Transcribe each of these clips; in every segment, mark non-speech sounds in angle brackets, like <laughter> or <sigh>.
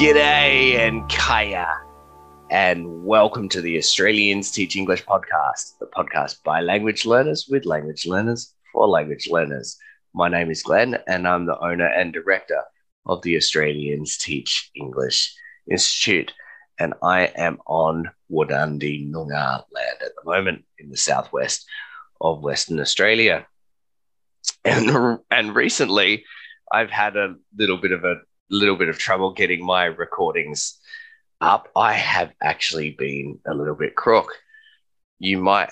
G'day and kaya, and welcome to the Australians Teach English podcast, the podcast by language learners with language learners for language learners. My name is Glenn, and I'm the owner and director of the Australians Teach English Institute. And I am on Wadandi Noongar land at the moment in the southwest of Western Australia. And, and recently, I've had a little bit of a little bit of trouble getting my recordings up. I have actually been a little bit crook. You might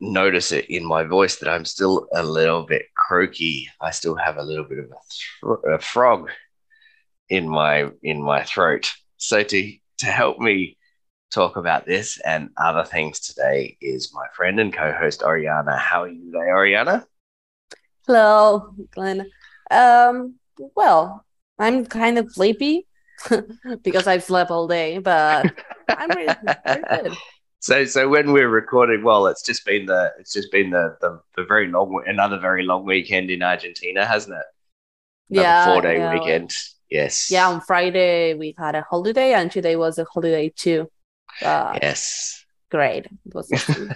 notice it in my voice that I'm still a little bit croaky. I still have a little bit of a, th- a frog in my in my throat. So to to help me talk about this and other things today is my friend and co-host Oriana. How are you today, Oriana? Hello, Glenn. Um, well, I'm kind of sleepy <laughs> because I've slept all day, but I'm really, good. <laughs> So, so when we're recording, well, it's just been the it's just been the the, the very long another very long weekend in Argentina, hasn't it? Another yeah, four day yeah. weekend. Yes. Yeah, on Friday we had a holiday, and today was a holiday too. Uh, Yes. Great. It was <laughs> awesome.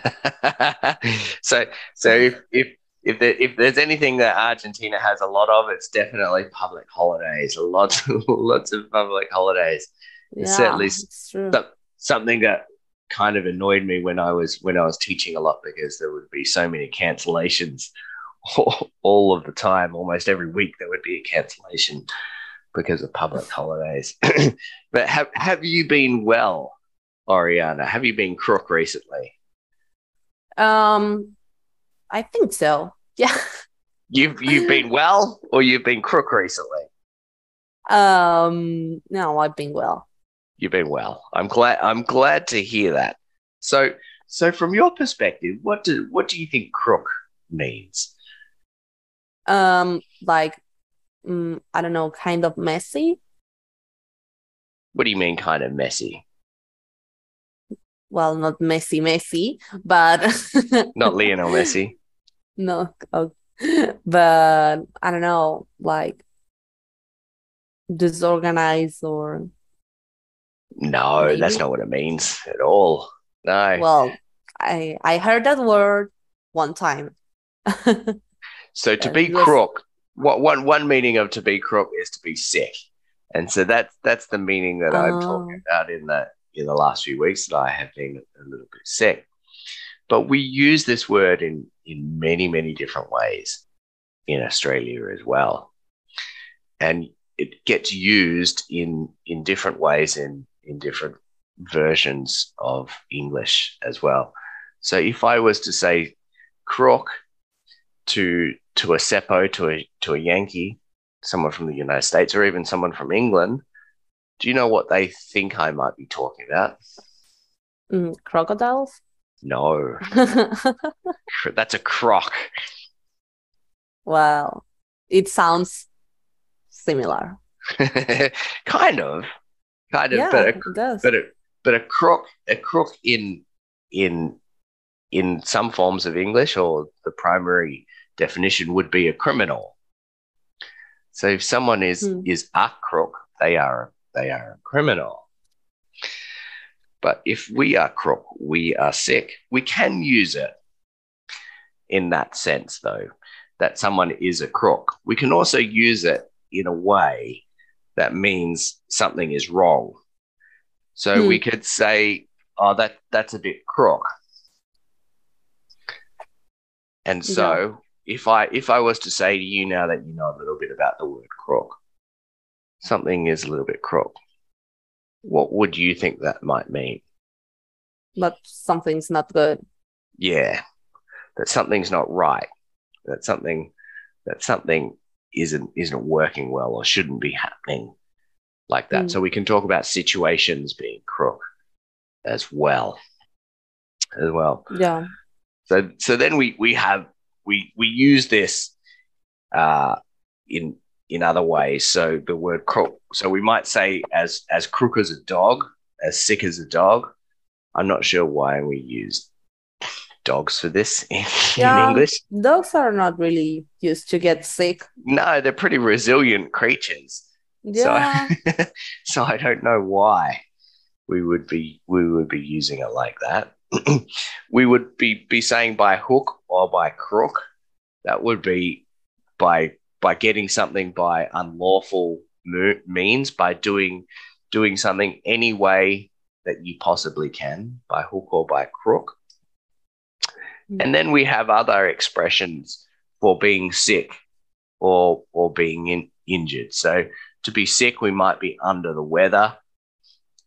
so, so if if if, there, if there's anything that Argentina has a lot of, it's definitely public holidays. Lots, <laughs> lots of public holidays. yeah, certainly it's true. Something that kind of annoyed me when I was when I was teaching a lot because there would be so many cancellations <laughs> all, all of the time. Almost every week there would be a cancellation because of public holidays. <clears throat> but have have you been well, Oriana? Have you been crook recently? Um, I think so. Yeah. You've you've been well or you've been crook recently? Um, no, I've been well. You've been well. I'm glad I'm glad to hear that. So so from your perspective, what do what do you think crook means? Um, like, mm, I don't know, kind of messy. What do you mean kind of messy? Well, not messy, messy, but <laughs> Not Lionel Messi. No, oh, but I don't know, like disorganized or No, that's not what it means at all. No. well, I I heard that word one time. <laughs> so to be was- crook, what one one meaning of to be crook is to be sick. And so that's that's the meaning that I'm talking oh. about in the in the last few weeks that I have been a little bit sick. But we use this word in in many, many different ways in Australia as well. And it gets used in in different ways in in different versions of English as well. So if I was to say crook to to a Seppo, to a to a Yankee, someone from the United States, or even someone from England, do you know what they think I might be talking about? Mm, crocodiles. No, <laughs> that's a croc. well, it sounds similar. <laughs> kind of, kind of, yeah, but a, it does. but a, but a crook, a crook in in in some forms of English, or the primary definition would be a criminal. So if someone is Hmm. is a crook, they are they are a criminal. But if we are crook, we are sick. We can use it in that sense, though, that someone is a crook. We can also use it in a way that means something is wrong. So Hmm. we could say, "Oh, that that's a bit crook." And so, if I if I was to say to you now that you know a little bit about the word crook, something is a little bit crook. What would you think that might mean? but something's not good. Yeah, that something's not right. That something that something isn't isn't working well or shouldn't be happening like that. Mm. So we can talk about situations being crook as well. As well. Yeah. So so then we we have we we use this uh, in in other ways. So the word crook. So we might say as as crook as a dog, as sick as a dog. I'm not sure why we use dogs for this <laughs> in, Yeah. in English. Dogs are not really used to get sick. No, they're pretty resilient creatures. Yeah. So, <laughs> so I don't know why we would be we would be using it like that. <clears throat> we would be be saying by hook or by crook. That would be by by getting something by unlawful means by doing doing something any way that you possibly can by hook or by crook. Mm. And then we have other expressions for being sick or or being in, injured. So to be sick, we might be under the weather.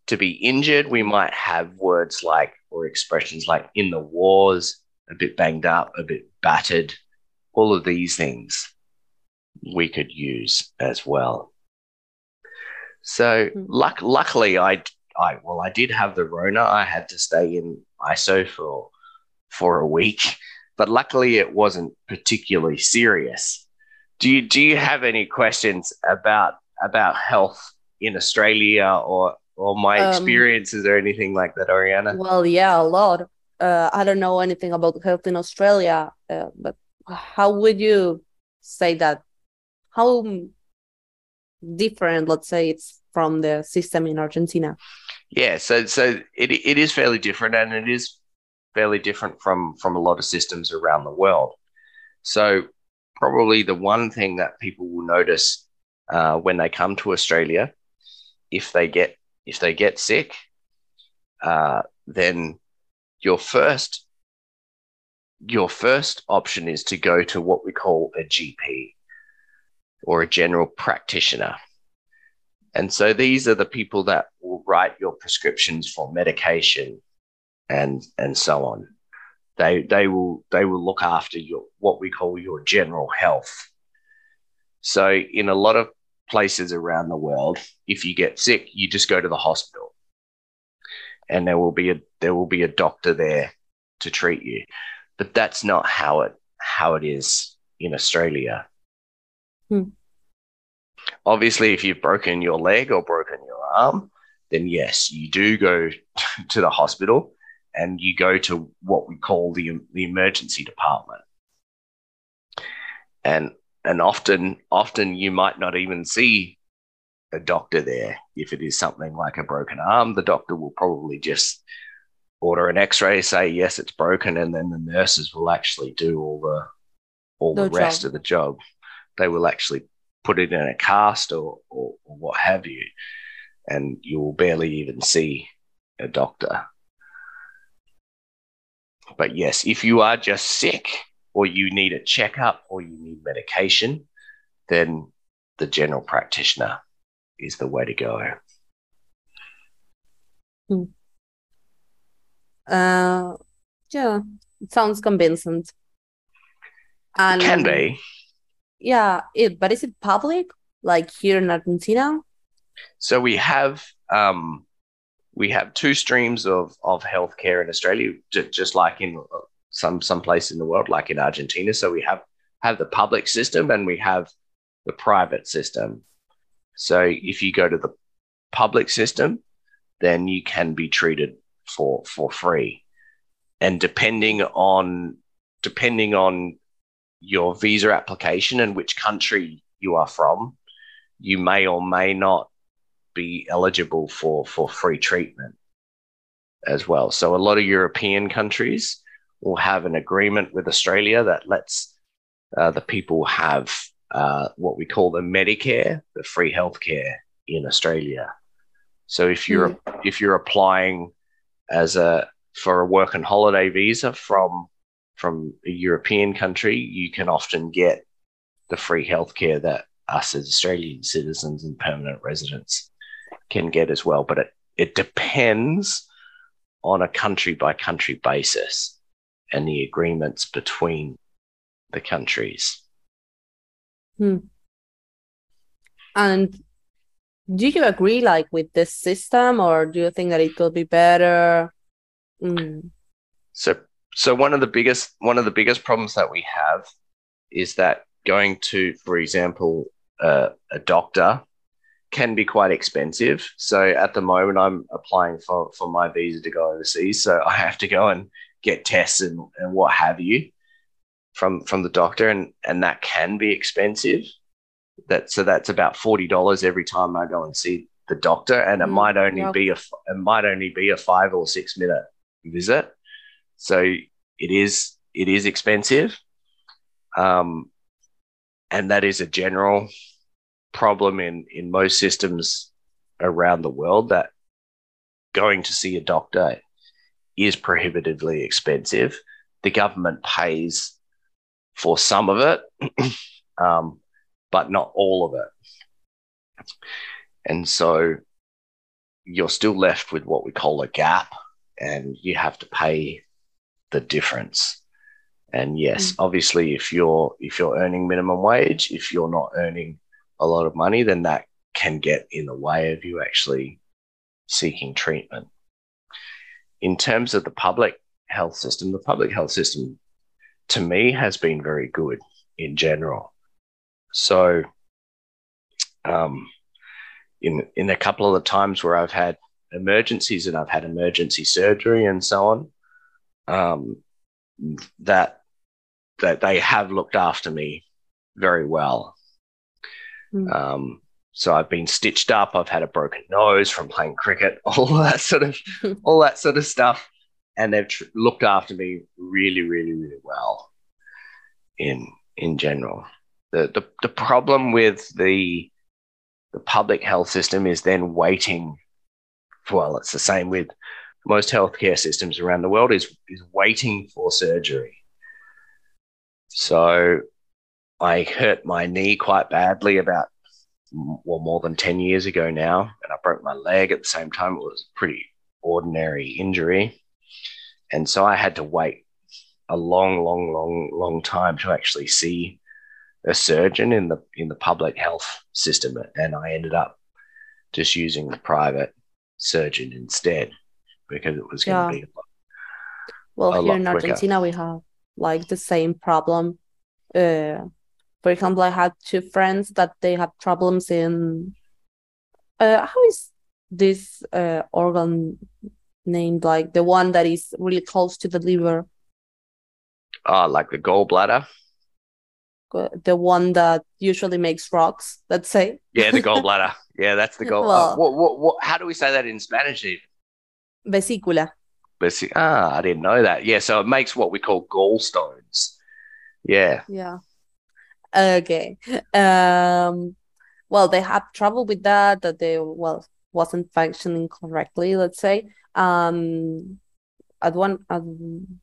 To be injured, we might have words like or expressions like in the wars, a bit banged up, a bit battered. All of these things we could use as well. So Hmm. luck, luckily, I, I well, I did have the Rona. I had to stay in ISO for for a week, but luckily it wasn't particularly serious. Do you do you have any questions about about health in Australia or or my Um, experiences or anything like that, Oriana? Well, yeah, a lot. Uh, I don't know anything about health in Australia, uh, but how would you say that? How different, let's say, it's from the system in Argentina? Yeah, so so it it is fairly different, and it is fairly different from from a lot of systems around the world. So probably the one thing that people will notice uh, when they come to Australia, if they get if they get sick, uh, then your first your first option is to go to what we call a GP or a general practitioner. And so these are the people that will write your prescriptions for medication and and so on. They they will they will look after your what we call your general health. So in a lot of places around the world, if you get sick, you just go to the hospital. And there will be a there will be a doctor there to treat you. But that's not how it how it is in Australia. Hmm. Obviously, if you've broken your leg or broken your arm, then yes, you do go <laughs> to the hospital and you go to what we call the, the emergency department. And and often often you might not even see a doctor there if it is something like a broken arm. The doctor will probably just order an X-ray, say yes, it's broken, and then the nurses will actually do all the all the, The rest of the job. They will actually put it in a cast or, or, or what have you, and you will barely even see a doctor. But yes, if you are just sick or you need a checkup or you need medication, then the general practitioner is the way to go. Uh, yeah, it sounds convincing. And Can be. Yeah, it, but is it public? Like here in Argentina? So we have um, we have two streams of of healthcare in Australia, j- just like in uh, some some place in the world, like in Argentina. So we have have the public system and we have the private system. So if you go to the public system, then you can be treated for for free, and depending on depending on your visa application and which country you are from, you may or may not be eligible for for free treatment as well. So a lot of European countries will have an agreement with Australia that lets uh, the people have uh, what we call the Medicare, the free healthcare in Australia. So if you're if you're applying as a for a work and holiday visa from from a European country, you can often get the free healthcare that us as Australian citizens and permanent residents can get as well. But it, it depends on a country by country basis and the agreements between the countries. Hmm. And do you agree like with this system or do you think that it could be better? Mm, So so one of the biggest one of the biggest problems that we have is that going to, for example, uh, a doctor can be quite expensive. So at the moment, I'm applying for for my visa to go overseas. So I have to go and get tests and, and what have you from from the doctor, and and that can be expensive. that so that's about forty dollars every time I go and see the doctor, and it Mm, might only yeah. be a it might only be a five or six minute visit. So it is it is expensive, um, and that is a general problem in in most systems around the world that going to see a doctor is prohibitively expensive. The government pays for some of it, <clears throat> um, but not all of it. And so you're still left with what we call a gap, and you have to pay the difference. And yes, obviously, if you're if you're earning minimum wage, if you're not earning a lot of money, then that can get in the way of you actually seeking treatment. In terms of the public health system, the public health system to me has been very good in general. So, um, in in a couple of the times where I've had emergencies and I've had emergency surgery and so on, um, that that they have looked after me very well. Mm. Um, so I've been stitched up. I've had a broken nose from playing cricket, <laughs> all that sort of, <laughs> all that sort of stuff, and they've tr- looked after me really, really, really well. In in general, the the the problem with the the public health system is then waiting. Well, it's the same with most healthcare systems around the world. Is is waiting for surgery. So I hurt my knee quite badly about well more than 10 years ago now and I broke my leg at the same time it was a pretty ordinary injury and so I had to wait a long long long long time to actually see a surgeon in the in the public health system and I ended up just using the private surgeon instead because it was going to Yeah. be Well, here in quicker. Argentina, we have like the same problem. Uh, for example, I had two friends that they had problems in. Uh, how is this uh, organ named? Like the one that is really close to the liver, oh like the gallbladder uh, the one that usually makes rocks. Let's say. yeah the <laughs> gallbladder yeah that's the gall Well- uh, what, what, what, how do we say that in Spanish even? Vesícula. But see, ah, I didn't know that. Yeah, so it makes what we call gallstones. Yeah, Yeah. Okay. Um, well, they had trouble with that, that they, well, wasn't functioning correctly, let's say. Um, at one, um,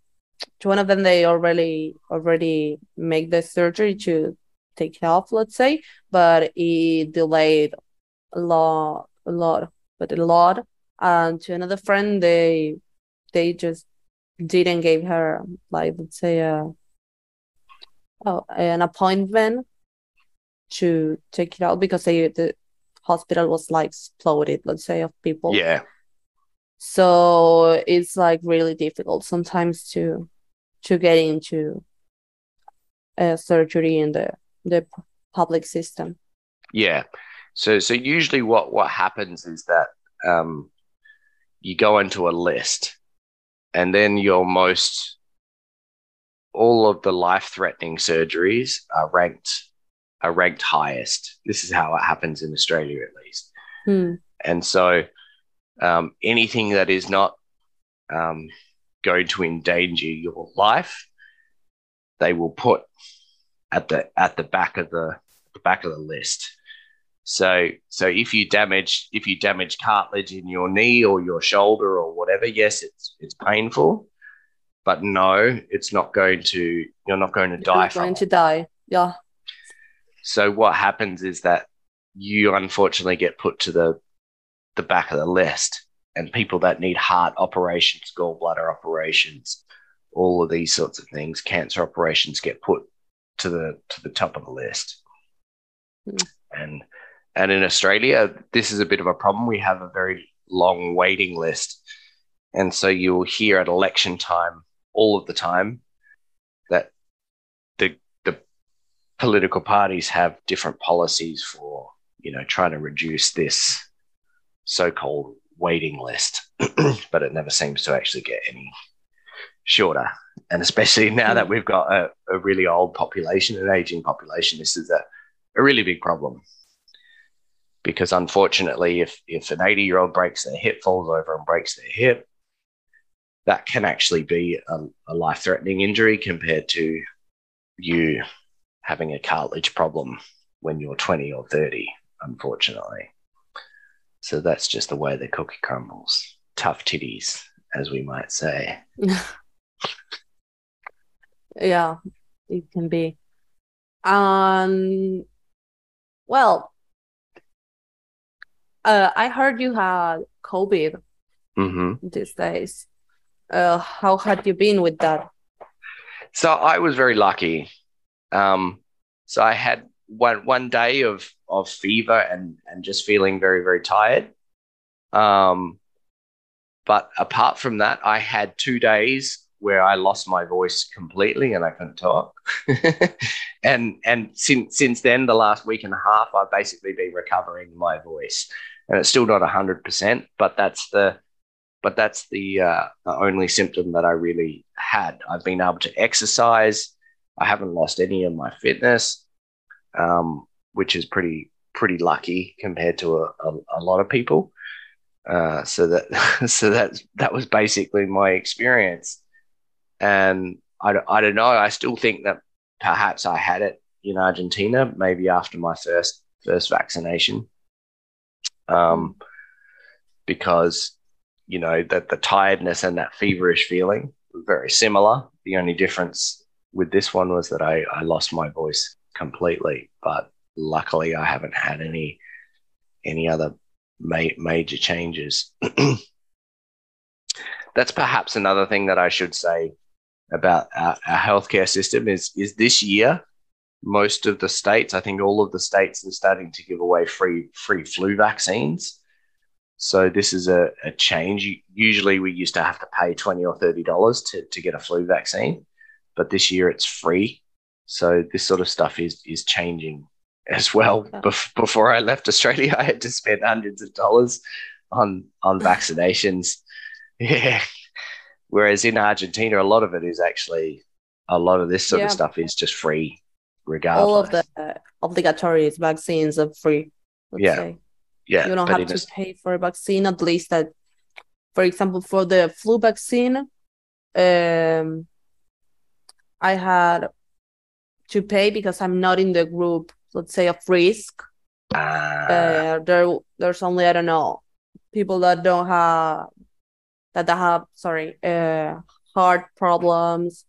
to one of them, they already already make the surgery to take it off, let's say, but it delayed a lot, a lot, but a lot. And to another friend, they they just didn't give her like let's say a oh, an appointment to take it out because they, the hospital was like exploded, let's say, of people. yeah, So it's like really difficult sometimes to to get into uh, surgery in the the public system. yeah. So, so usually what what happens is that um, you go into a list, and then your most all of the life threatening surgeries are ranked are ranked highest. This is how it happens in Australia, at least. Hmm. And so um, anything that is not um, going to endanger your life, they will put at the at the back of the, the back of the list. So so if you damage if you damage cartilage in your knee or your shoulder or whatever, yes, it's it's painful, but no, it's not going to you're not going to die You're from going it. to die. Yeah. So what happens is that you unfortunately get put to the the back of the list, and people that need heart operations, gallbladder operations, all of these sorts of things, cancer operations get put to the to the top of the list. Hmm. And and in Australia, this is a bit of a problem. We have a very long waiting list, and so you'll hear at election time all of the time that the the political parties have different policies for you know trying to reduce this so-called waiting list. <clears throat> But it never seems to actually get any shorter. And especially now that we've got a, a really old population an aging population this is a, a really big problem because unfortunately, if if an 80 year old breaks their hip, falls over and breaks their hip, that can actually be a, a life threatening injury compared to you having a cartilage problem when you're 20 or 30, unfortunately. So that's just the way the cookie crumbles. Tough titties, as we might say. <laughs> yeah, it can be. Um, well, uh, I heard you had COVID Mm-hmm. these days. Uh, how had you been with that? So I was very lucky. Um, so I had one one day of of fever and and just feeling very very tired. Um, but apart from that, I had two days where I lost my voice completely and I couldn't talk. <laughs> and and since since then, the last week and a half, I've basically been recovering my voice, and it's still not hundred percent, but that's the but that's the, uh, the only symptom that I really had. I've been able to exercise. I haven't lost any of my fitness, um, which is pretty pretty lucky compared to a, a, a lot of people. Uh, so that <laughs> so that that was basically my experience, and I, I don't know. I still think that perhaps I had it in Argentina, maybe after my first first vaccination, um, because you know that the tiredness and that feverish feeling were very similar. The only difference with this one was that I, I lost my voice completely, but luckily I haven't had any any other ma- major changes. <clears throat> That's perhaps another thing that I should say about our, our healthcare system is is this year most of the states, I think all of the states are starting to give away free free flu vaccines. So this is a, a change. Usually we used to have to pay twenty or thirty dollars to, to get a flu vaccine, but this year it's free. So this sort of stuff is is changing as well. <laughs> Bef- before I left Australia, <laughs> I had to spend hundreds of dollars on on vaccinations. <laughs> yeah. Whereas in Argentina, a lot of it is actually a lot of this sort Yeah. of stuff is just free, regardless. All of the uh, obligatory vaccines are free. Let's Yeah. say. yeah, you don't have to pay for a vaccine at least that for example for the flu vaccine um i had to pay because i'm not in the group let's say of risk Ah, uh, there there's only i don't know people that don't have that they have sorry uh heart problems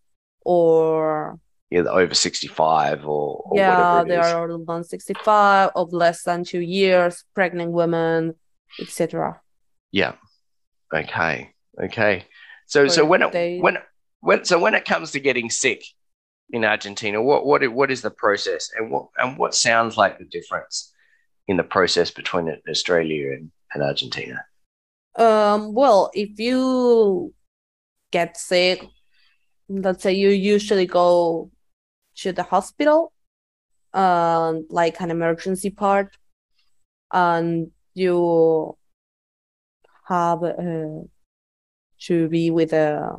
or yeah, over sixty-five or, or yeah they is. are older than 65 of less than two years pregnant women etc Yeah. Okay. Okay. So so Or when it they- when when so when it comes to getting sick in Argentina, what what what is the process and what and what sounds like the difference in the process between Australia and, and Argentina? Um, well, if you get sick, let's say you usually go to the hospital, um, like an emergency part, and you have uh, to be with a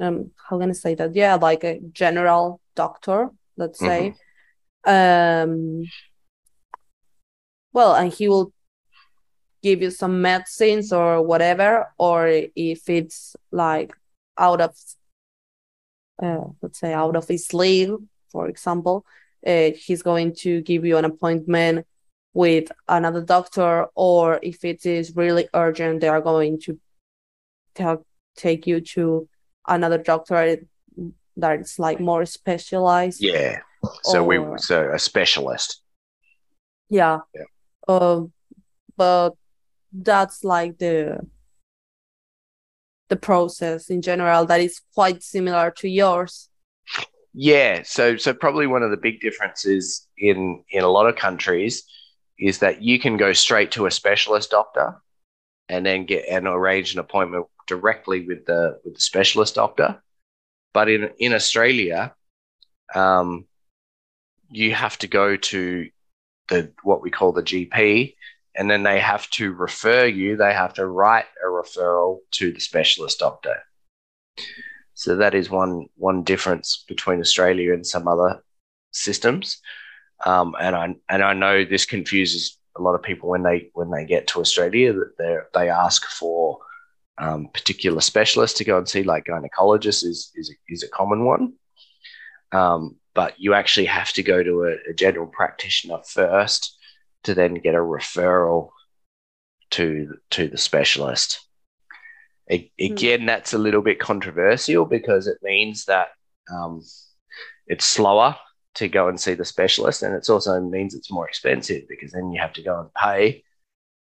um, how can I say that? Yeah, like a general doctor, let's say. Um, well, and he will give you some medicines or whatever, or if it's like out of, uh, let's say, out of his league, for example, uh, he's going to give you an appointment with another doctor, or if it is really urgent, they are going to ta- take you to another doctor that is like more specialized. Yeah. So we so a specialist. Yeah. Yeah. Um, but that's like the the process in general that is quite similar to yours. Yeah, so so probably one of the big differences in in a lot of countries is that you can go straight to a specialist doctor and then get and arrange an appointment directly with the with the specialist doctor. But in in Australia, um, you have to go to the what we call the GP, and then they have to refer you. They have to write a referral to the specialist doctor. So that is one one difference between Australia and some other systems. Um, and I and I know this confuses a lot of people when they when they get to Australia that they they ask for um, particular specialists to go and see, like gynecologist is is a, is a common one. Um, but you actually have to go to a, a, general practitioner first to then get a referral to to the specialist. A, hmm. again, mm. that's a little bit controversial because it means that um, it's slower to go and see the specialist, and it also means it's more expensive because then you have to go and pay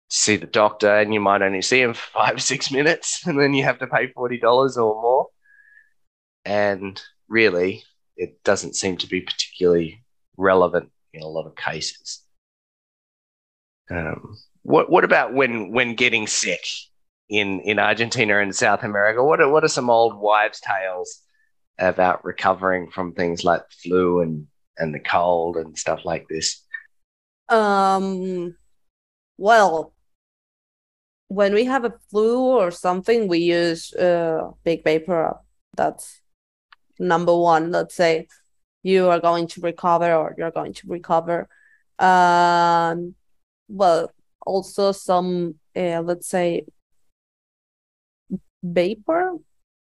see the doctor, and you might only see him for five six minutes, <laughs> and then you have to pay forty dollars or more. And really, it doesn't seem to be particularly relevant in a lot of cases. Um, what what about when when getting sick in in Argentina and South America? What are what are some old wives' tales about recovering from things like flu and and the cold and stuff like this? Um, well, when we have a flu or something, we use uh, Vick vapor. That's number one. Let's say you are going to recover or you're going to recover. Um, well, also some, uh, let's say, vapor,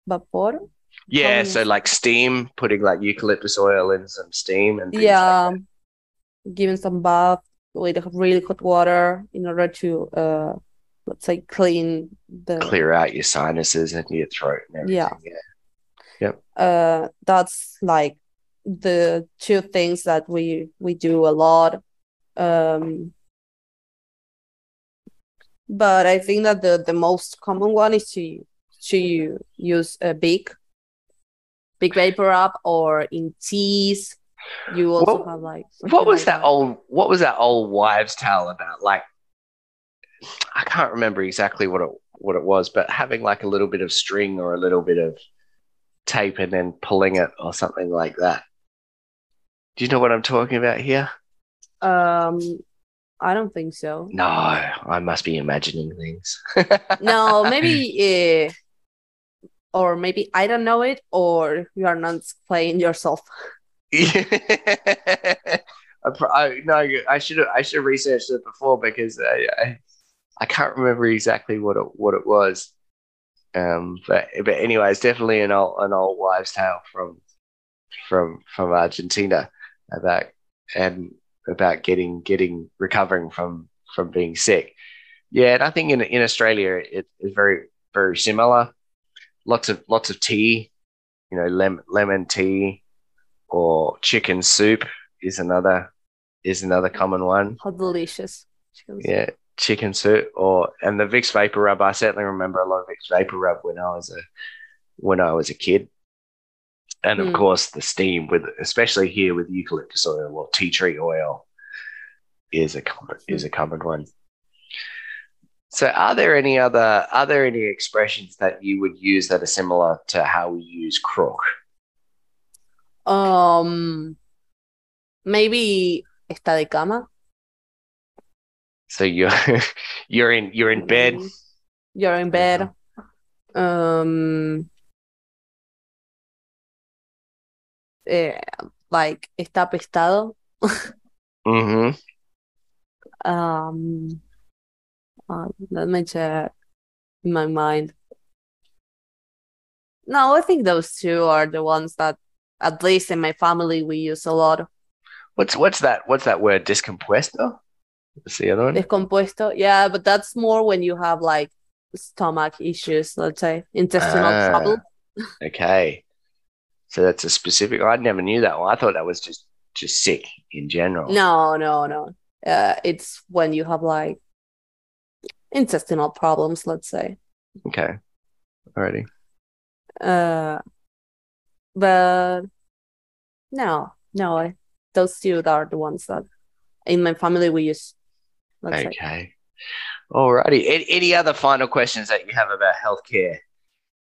vapor. Yeah, so like steam, putting like eucalyptus oil in some steam and yeah, like giving some bath with really hot water in order to uh let's say clean the clear out your sinuses and your throat and everything. Yeah. yeah. Yep. Uh that's like the two things that we we do a lot. Um but I think that the the most common one is to to use a big Vick VapoRub or in teas. You also what, have like what was like that, that old what was that old wives' tale about? Like I can't remember exactly what it what it was, but having like a little bit of string or a little bit of tape and then pulling it or something like that. Do you know what I'm talking about here? Um, I don't think so. No, I must be imagining things. <laughs> no, maybe, uh, or maybe I don't know it, or you are not playing yourself. <laughs> I, I, no, I should have I should have researched it before because I, I I can't remember exactly what it what it was. Um, but but anyway, it's definitely an old an old wives' tale from from from Argentina about and about getting getting recovering from from being sick. Yeah, and I think in in Australia it is very very similar. Lots of lots of tea, you know, lemon lemon tea or chicken soup is another is another common one. How delicious! yeah, chicken soup or and the Vicks vapor rub. I certainly remember a lot of Vicks vapor rub when I was a when I was a kid. And of mm. course the steam with especially here with eucalyptus oil or tea tree oil is a common mm. is a common one. So are there any other are there any expressions that you would use that are similar to how we use crook? Um maybe está de cama. So you're <laughs> you're in you're in bed. You're in bed. Um eh, like está apestado. mm-hmm. Um uh, let me check in my mind. No, I think those two are the ones that at least in my family we use a lot. What's what's that what's that word discompuesto? the other one? Descompuesto. Yeah, but that's more when you have like stomach issues, let's say, intestinal ah, trouble. okay. So that's a specific. I never knew that one. I thought that was just just sick in general. No, no, no. Uh, it's when you have like intestinal problems, let's say. Okay. Alrighty. Uh, but no, no, I, those two are the ones that in my family we use okay. Say. Alrighty. Any, any other final questions that you have about healthcare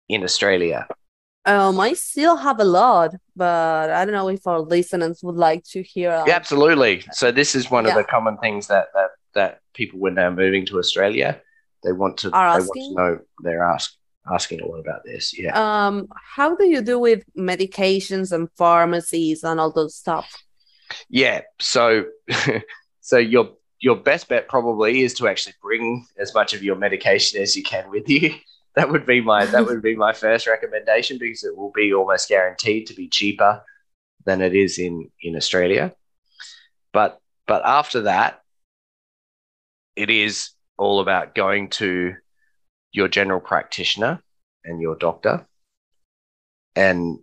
in Australia? Um, I still have a lot, but I don't know if our listeners would like to hear. Yeah, absolutely. So this is one yeah. of the common things that that that people when they're moving to Australia, they want to Are they asking? want to know. They're ask, asking a lot about this. Yeah. Um, how do you do with medications and pharmacies and all those stuff? Yeah. So, <laughs> so your your best bet probably is to actually bring as much of your medication as you can with you. That would be my that would be my first recommendation because it will be almost guaranteed to be cheaper than it is in in Australia. But but after that, it is all about going to your general practitioner and your doctor and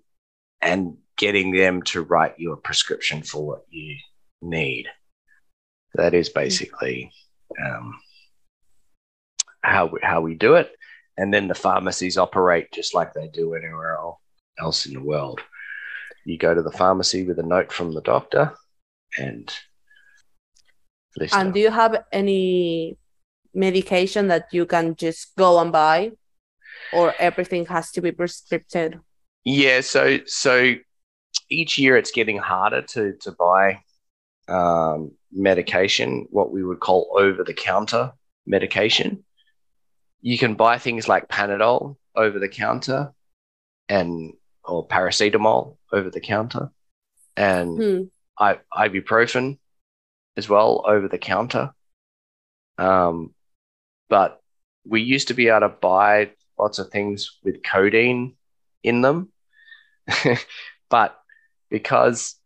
and getting them to write you a prescription for what you need. That is basically um, how we, how we do it, and then the pharmacies operate just like they do anywhere else in the world. You go to the pharmacy with a note from the doctor, and and do you have any medication that you can just go and buy, or everything has to be prescribed? Yeah, so so each year it's getting harder to to buy um, medication, what we would call over the counter medication. You can buy things like Panadol over the counter and or paracetamol over the counter and hmm. I, ibuprofen as well over the counter. Um, but we used to be able to buy lots of things with codeine in them, <laughs> but because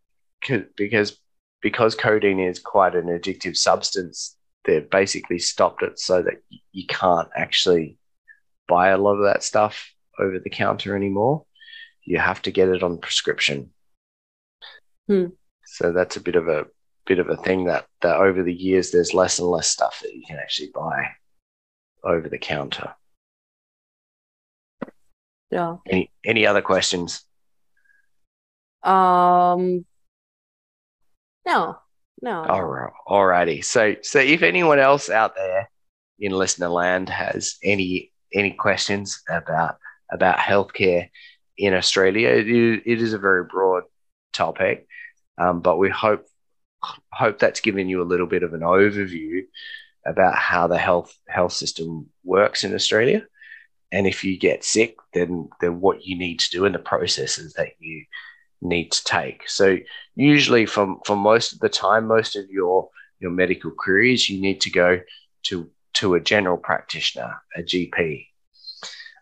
because because codeine is quite an addictive substance, they've basically stopped it so that you can't actually buy a lot of that stuff over the counter anymore. You have to get it on prescription. Hmm. So that's a bit of a bit of a thing that that over the years there's less and less stuff that you can actually buy over the counter. Yeah. Any any other questions? Um no, no. All right, alrighty. So, so if anyone else out there in listener land has any any questions about about healthcare in Australia, it it is a very broad topic, um, but we hope hope that's given you a little bit of an overview about how the health health system works in Australia. And if you get sick, then then what you need to do and the processes that you need to take. So usually from for most of the time, most of your your medical queries, you need to go to to a general practitioner, a GP.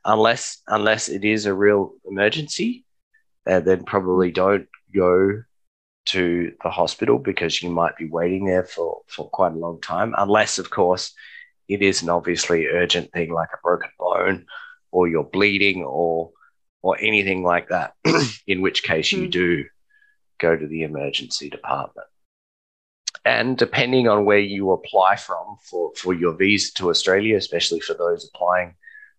Unless unless it is a real emergency, uh, then probably don't go to the hospital because you might be waiting there for, for quite a long time. Unless, of course, it is an obviously urgent thing like a broken bone or you're bleeding or or anything like that, <clears throat> in which case you mm. do go to the emergency department. And depending on where you apply from for, for your visa to Australia, especially for those applying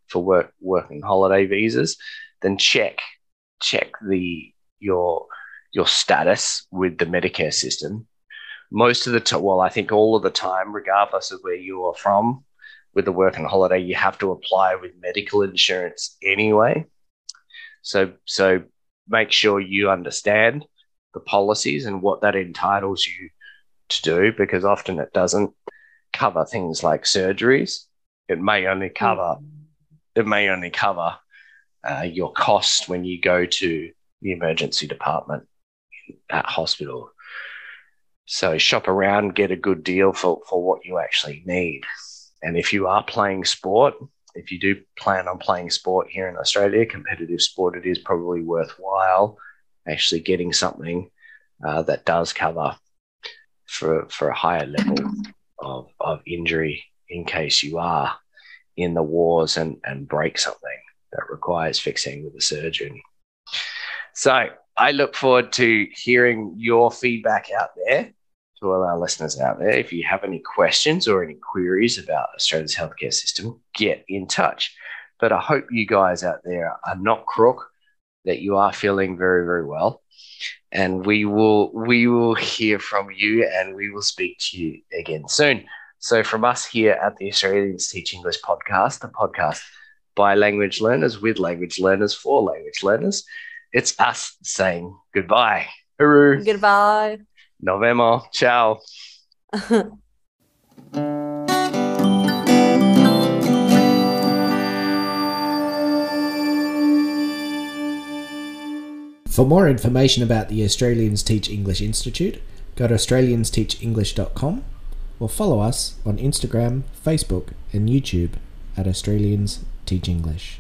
for work working holiday visas, then check check the your your status with the Medicare system. Most of the time, well, I think all of the time, regardless of where you are from, with the working holiday, you have to apply with medical insurance anyway. So, so make sure you understand the policies and what that entitles you to do, because often it doesn't cover things like surgeries. It may only cover it may only cover uh, your cost when you go to the emergency department at hospital. So shop around, get a good deal for, for what you actually need. And if you are playing sport, if you do plan on playing sport here in Australia, competitive sport, it is probably worthwhile actually getting something uh, that does cover for for a higher level of, of injury in case you are in the wars and, and break something that requires fixing with a surgeon. So I look forward to hearing your feedback out there to all our listeners out there. If you have any questions or any queries about Australia's healthcare system, get in touch. But I hope you guys out there are not crook, that you are feeling very, very well. And we will we will hear from you and we will speak to you again soon. So from us here at the Australians Teach English podcast, the podcast by language learners with language learners for language learners, it's us saying goodbye. Hooroo. Goodbye. Nos. Ciao. For more information about the Australians Teach English Institute, go to australiansteachenglish.com or follow us on Instagram, Facebook, and YouTube at Australians Teach English.